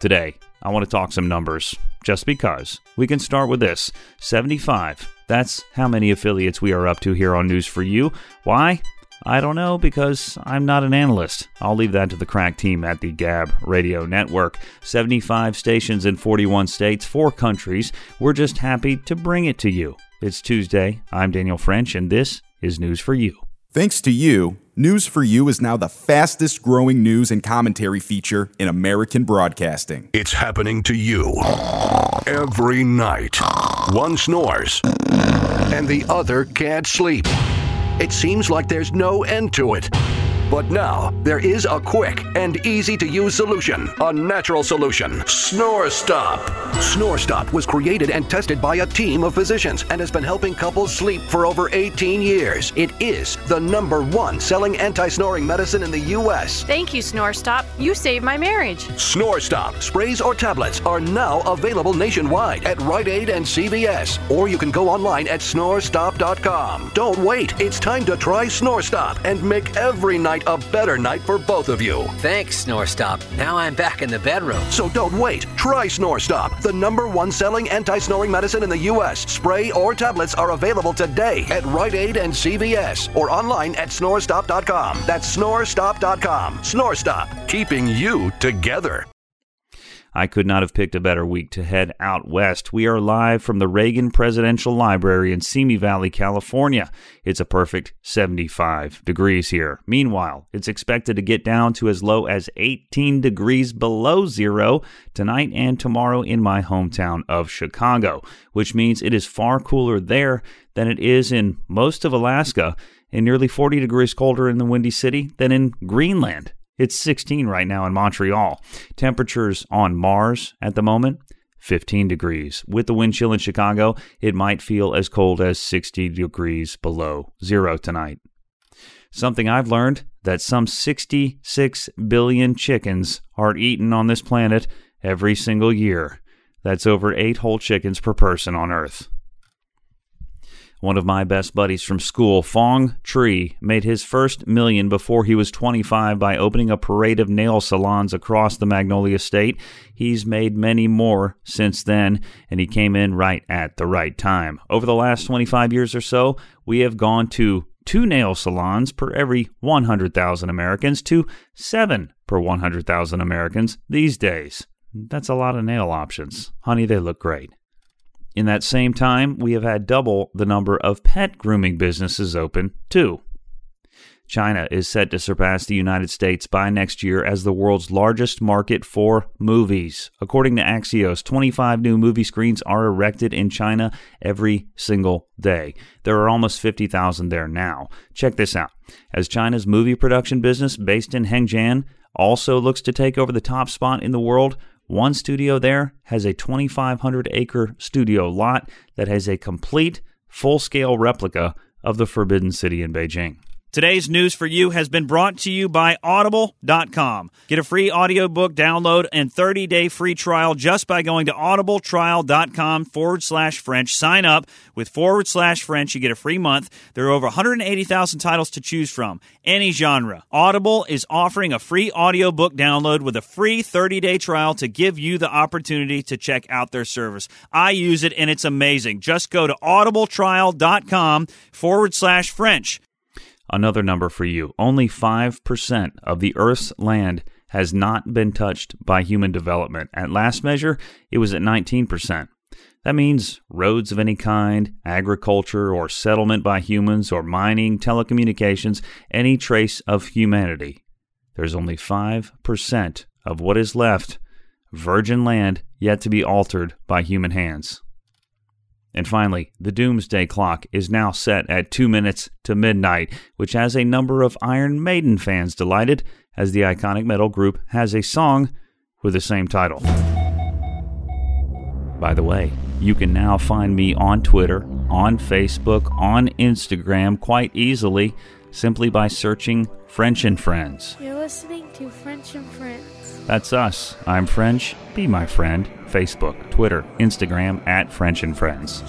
Today, I want to talk some numbers, just because. We can start with this 75. That's how many affiliates we are up to here on News for You. Why? I don't know because I'm not an analyst. I'll leave that to the crack team at the Gab Radio Network. 75 stations in 41 states, four countries. We're just happy to bring it to you. It's Tuesday. I'm Daniel French, and this is News for You. Thanks to you, News for You is now the fastest growing news and commentary feature in American broadcasting. It's happening to you every night. One snores, and the other can't sleep. It seems like there's no end to it. But now, there is a quick and easy to use solution. A natural solution. Snore Stop. Snore Stop was created and tested by a team of physicians and has been helping couples sleep for over 18 years. It is the number one selling anti snoring medicine in the U.S. Thank you, Snore Stop. You saved my marriage. Snore Stop sprays or tablets are now available nationwide at Rite Aid and CVS. Or you can go online at snorestop.com. Don't wait. It's time to try Snore Stop and make every night a better night for both of you. Thanks, Snore Stop. Now I'm back in the bedroom. So don't wait. Try Snore Stop, the number one selling anti snoring medicine in the U.S. Spray or tablets are available today at Rite Aid and CVS or online at snorestop.com. That's snorestop.com. Snore Stop, keeping you together. I could not have picked a better week to head out west. We are live from the Reagan Presidential Library in Simi Valley, California. It's a perfect 75 degrees here. Meanwhile, it's expected to get down to as low as 18 degrees below zero tonight and tomorrow in my hometown of Chicago, which means it is far cooler there than it is in most of Alaska and nearly 40 degrees colder in the Windy City than in Greenland. It's 16 right now in Montreal. Temperatures on Mars at the moment, 15 degrees. With the wind chill in Chicago, it might feel as cold as 60 degrees below zero tonight. Something I've learned that some 66 billion chickens are eaten on this planet every single year. That's over eight whole chickens per person on Earth. One of my best buddies from school, Fong Tree, made his first million before he was 25 by opening a parade of nail salons across the Magnolia State. He's made many more since then, and he came in right at the right time. Over the last 25 years or so, we have gone to two nail salons per every 100,000 Americans to seven per 100,000 Americans these days. That's a lot of nail options. Honey, they look great. In that same time, we have had double the number of pet grooming businesses open, too. China is set to surpass the United States by next year as the world's largest market for movies. According to Axios, 25 new movie screens are erected in China every single day. There are almost 50,000 there now. Check this out. As China's movie production business based in Hengdian also looks to take over the top spot in the world, one studio there has a 2,500 acre studio lot that has a complete, full scale replica of the Forbidden City in Beijing. Today's news for you has been brought to you by Audible.com. Get a free audiobook download and 30 day free trial just by going to audibletrial.com forward slash French. Sign up with forward slash French. You get a free month. There are over 180,000 titles to choose from, any genre. Audible is offering a free audiobook download with a free 30 day trial to give you the opportunity to check out their service. I use it and it's amazing. Just go to audibletrial.com forward slash French. Another number for you only 5% of the Earth's land has not been touched by human development. At last measure, it was at 19%. That means roads of any kind, agriculture or settlement by humans, or mining, telecommunications, any trace of humanity. There's only 5% of what is left, virgin land, yet to be altered by human hands. And finally, the doomsday clock is now set at 2 minutes to midnight, which has a number of Iron Maiden fans delighted, as the iconic metal group has a song with the same title. By the way, you can now find me on Twitter, on Facebook, on Instagram quite easily simply by searching French and Friends. You're listening to French and Friends. That's us. I'm French. Be my friend. Facebook, Twitter, Instagram at French and Friends.